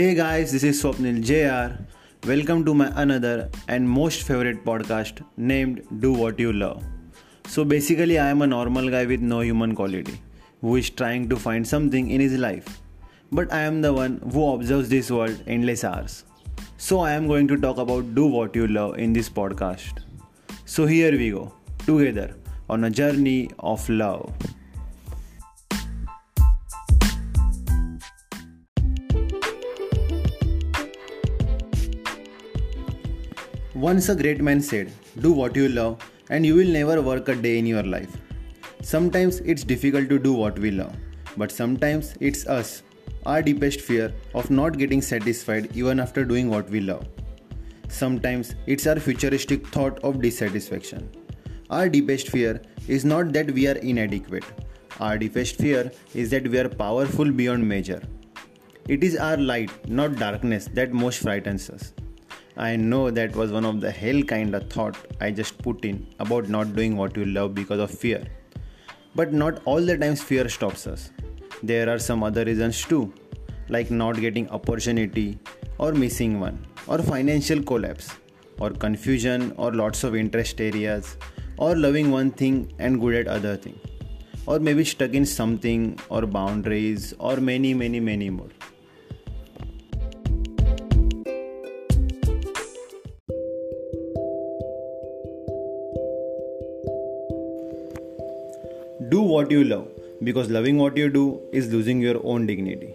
Hey guys, this is Swapnil JR. Welcome to my another and most favorite podcast named Do What You Love. So basically, I am a normal guy with no human quality who is trying to find something in his life. But I am the one who observes this world endless hours. So I am going to talk about Do What You Love in this podcast. So here we go, together on a journey of love. Once a great man said, Do what you love, and you will never work a day in your life. Sometimes it's difficult to do what we love, but sometimes it's us, our deepest fear of not getting satisfied even after doing what we love. Sometimes it's our futuristic thought of dissatisfaction. Our deepest fear is not that we are inadequate, our deepest fear is that we are powerful beyond measure. It is our light, not darkness, that most frightens us. I know that was one of the hell kind of thought I just put in about not doing what you love because of fear. But not all the times fear stops us. There are some other reasons too, like not getting opportunity or missing one, or financial collapse, or confusion or lots of interest areas, or loving one thing and good at other thing, or maybe stuck in something or boundaries or many many many more. What you love because loving what you do is losing your own dignity.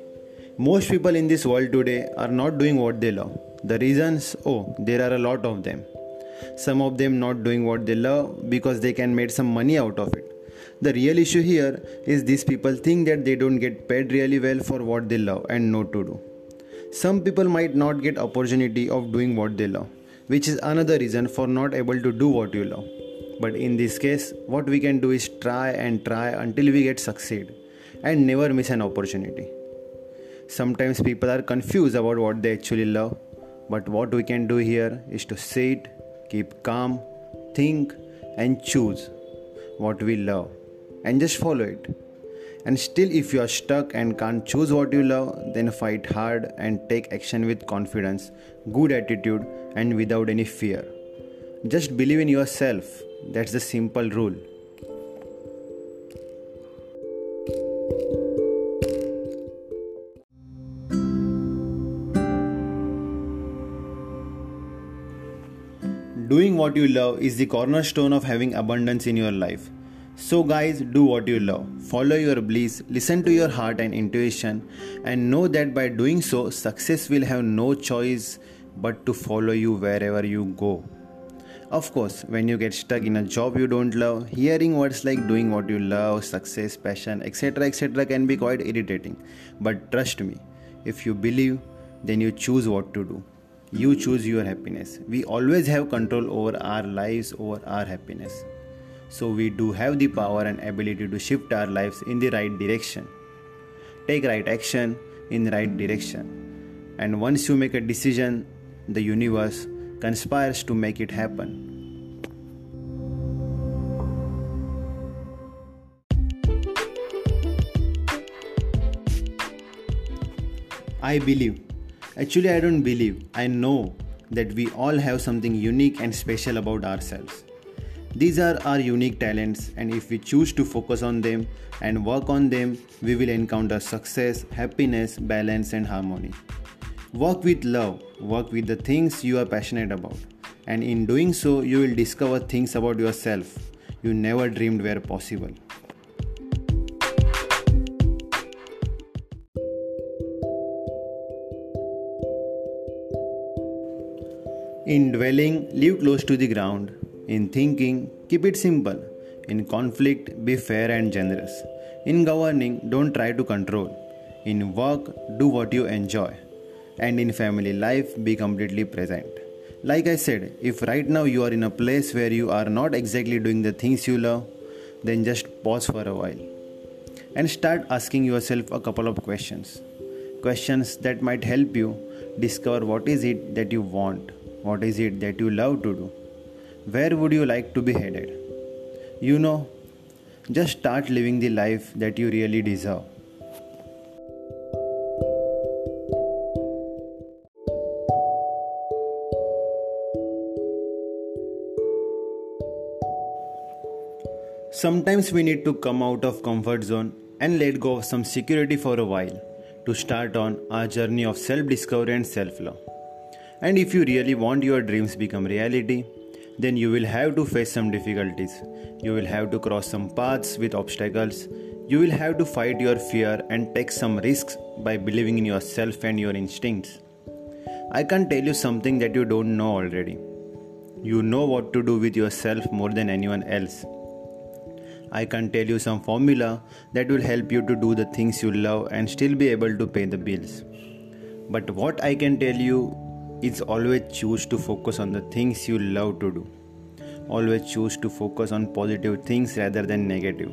Most people in this world today are not doing what they love. The reasons, oh, there are a lot of them. Some of them not doing what they love because they can make some money out of it. The real issue here is these people think that they don't get paid really well for what they love and know to do. Some people might not get opportunity of doing what they love, which is another reason for not able to do what you love. But in this case, what we can do is try and try until we get succeed and never miss an opportunity. Sometimes people are confused about what they actually love, but what we can do here is to sit, keep calm, think, and choose what we love and just follow it. And still, if you are stuck and can't choose what you love, then fight hard and take action with confidence, good attitude, and without any fear. Just believe in yourself that's the simple rule. Doing what you love is the cornerstone of having abundance in your life. So, guys, do what you love. Follow your bliss, listen to your heart and intuition, and know that by doing so, success will have no choice but to follow you wherever you go. Of course, when you get stuck in a job you don't love, hearing words like doing what you love, success, passion, etc., etc., can be quite irritating. But trust me, if you believe, then you choose what to do. You choose your happiness. We always have control over our lives, over our happiness. So, we do have the power and ability to shift our lives in the right direction. Take right action in the right direction. And once you make a decision, the universe conspires to make it happen. I believe. Actually, I don't believe. I know that we all have something unique and special about ourselves. These are our unique talents, and if we choose to focus on them and work on them, we will encounter success, happiness, balance, and harmony. Work with love, work with the things you are passionate about, and in doing so, you will discover things about yourself you never dreamed were possible. In dwelling, live close to the ground. In thinking, keep it simple. In conflict, be fair and generous. In governing, don't try to control. In work, do what you enjoy and in family life be completely present. Like I said, if right now you are in a place where you are not exactly doing the things you love, then just pause for a while and start asking yourself a couple of questions. Questions that might help you discover what is it that you want, what is it that you love to do? Where would you like to be headed? You know, just start living the life that you really deserve. Sometimes we need to come out of comfort zone and let go of some security for a while to start on our journey of self discovery and self love. And if you really want your dreams become reality, then you will have to face some difficulties. You will have to cross some paths with obstacles. You will have to fight your fear and take some risks by believing in yourself and your instincts. I can tell you something that you don't know already. You know what to do with yourself more than anyone else. I can tell you some formula that will help you to do the things you love and still be able to pay the bills. But what I can tell you is always choose to focus on the things you love to do. Always choose to focus on positive things rather than negative.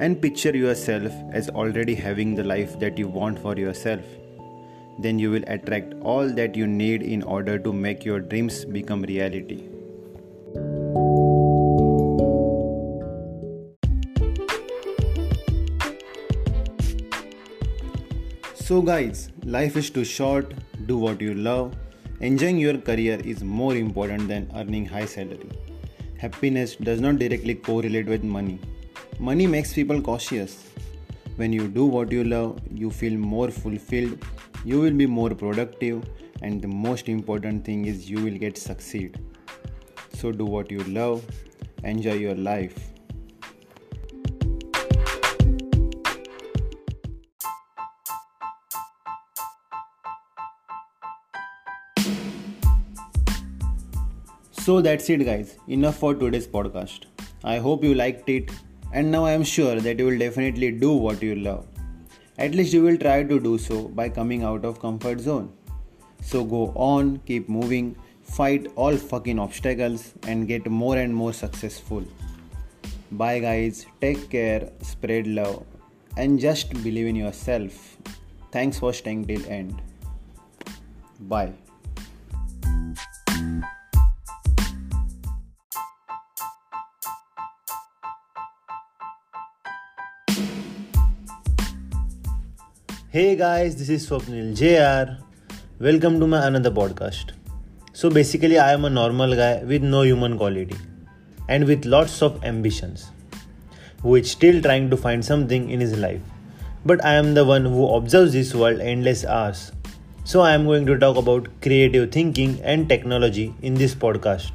And picture yourself as already having the life that you want for yourself. Then you will attract all that you need in order to make your dreams become reality. So, guys, life is too short, do what you love. Enjoying your career is more important than earning high salary. Happiness does not directly correlate with money. Money makes people cautious. When you do what you love, you feel more fulfilled, you will be more productive, and the most important thing is you will get succeed. So do what you love, enjoy your life. So that's it, guys. Enough for today's podcast. I hope you liked it, and now I am sure that you will definitely do what you love. At least you will try to do so by coming out of comfort zone. So go on, keep moving, fight all fucking obstacles, and get more and more successful. Bye, guys. Take care, spread love, and just believe in yourself. Thanks for staying till end. Bye. Hey guys, this is Swapnil JR. Welcome to my another podcast. So basically, I am a normal guy with no human quality and with lots of ambitions, who is still trying to find something in his life. But I am the one who observes this world endless hours. So I am going to talk about creative thinking and technology in this podcast.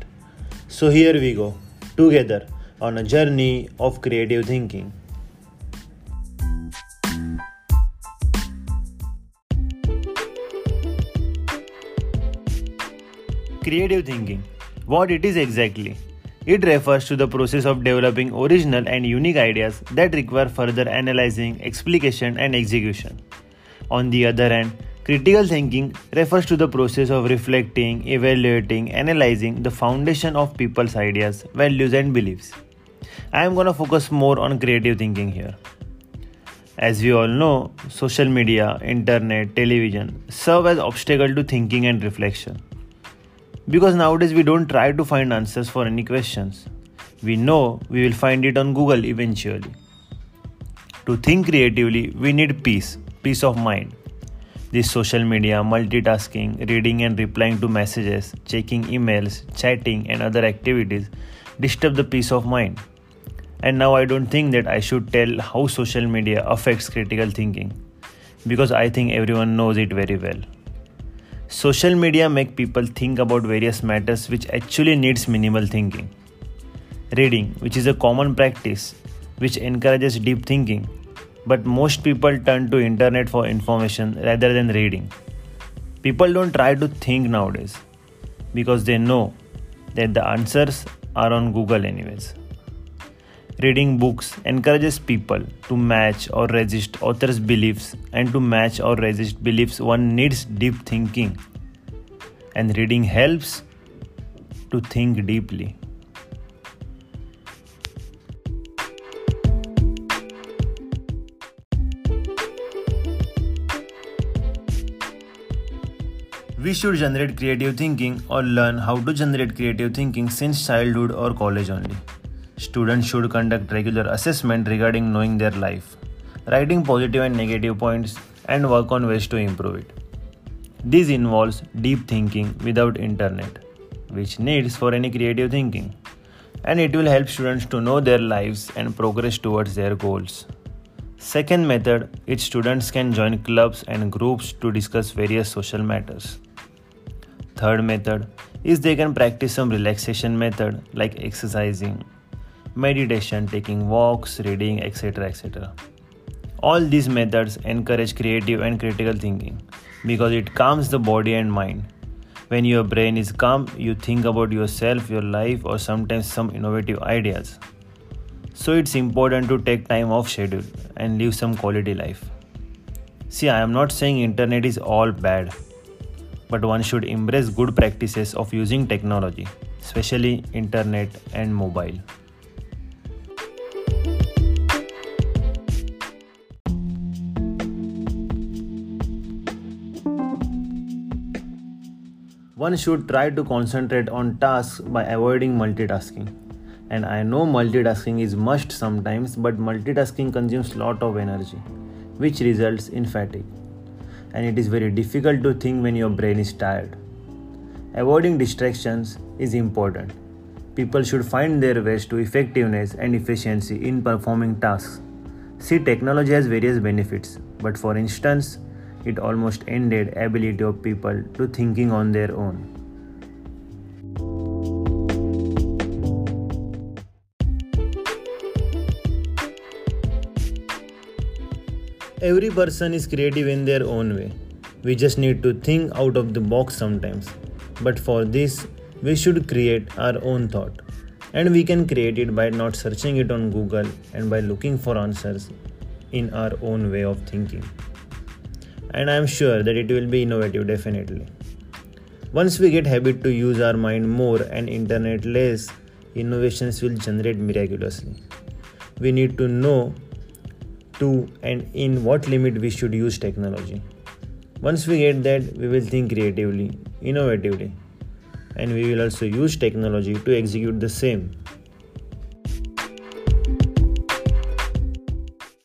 So here we go, together on a journey of creative thinking. Creative thinking. What it is exactly? It refers to the process of developing original and unique ideas that require further analyzing, explication, and execution. On the other hand, critical thinking refers to the process of reflecting, evaluating, analyzing the foundation of people's ideas, values, and beliefs. I am going to focus more on creative thinking here. As we all know, social media, internet, television serve as obstacle to thinking and reflection. Because nowadays we don't try to find answers for any questions. We know we will find it on Google eventually. To think creatively, we need peace, peace of mind. This social media, multitasking, reading and replying to messages, checking emails, chatting, and other activities disturb the peace of mind. And now I don't think that I should tell how social media affects critical thinking because I think everyone knows it very well. Social media make people think about various matters which actually needs minimal thinking. Reading, which is a common practice which encourages deep thinking, but most people turn to internet for information rather than reading. People don't try to think nowadays because they know that the answers are on Google anyways. Reading books encourages people to match or resist authors' beliefs, and to match or resist beliefs, one needs deep thinking. And reading helps to think deeply. We should generate creative thinking or learn how to generate creative thinking since childhood or college only. Students should conduct regular assessment regarding knowing their life, writing positive and negative points, and work on ways to improve it. This involves deep thinking without internet, which needs for any creative thinking. and it will help students to know their lives and progress towards their goals. Second method is students can join clubs and groups to discuss various social matters. Third method is they can practice some relaxation method like exercising, meditation, taking walks, reading, etc. etc. All these methods encourage creative and critical thinking because it calms the body and mind. When your brain is calm, you think about yourself, your life, or sometimes some innovative ideas. So it's important to take time off schedule and live some quality life. See, I am not saying internet is all bad, but one should embrace good practices of using technology, especially internet and mobile. One should try to concentrate on tasks by avoiding multitasking. And I know multitasking is must sometimes, but multitasking consumes lot of energy, which results in fatigue. And it is very difficult to think when your brain is tired. Avoiding distractions is important. People should find their ways to effectiveness and efficiency in performing tasks. See, technology has various benefits, but for instance, it almost ended ability of people to thinking on their own. Every person is creative in their own way. We just need to think out of the box sometimes. But for this, we should create our own thought. And we can create it by not searching it on Google and by looking for answers in our own way of thinking and i'm sure that it will be innovative definitely. Once we get habit to use our mind more and internet less innovations will generate miraculously. We need to know to and in what limit we should use technology. Once we get that we will think creatively innovatively and we will also use technology to execute the same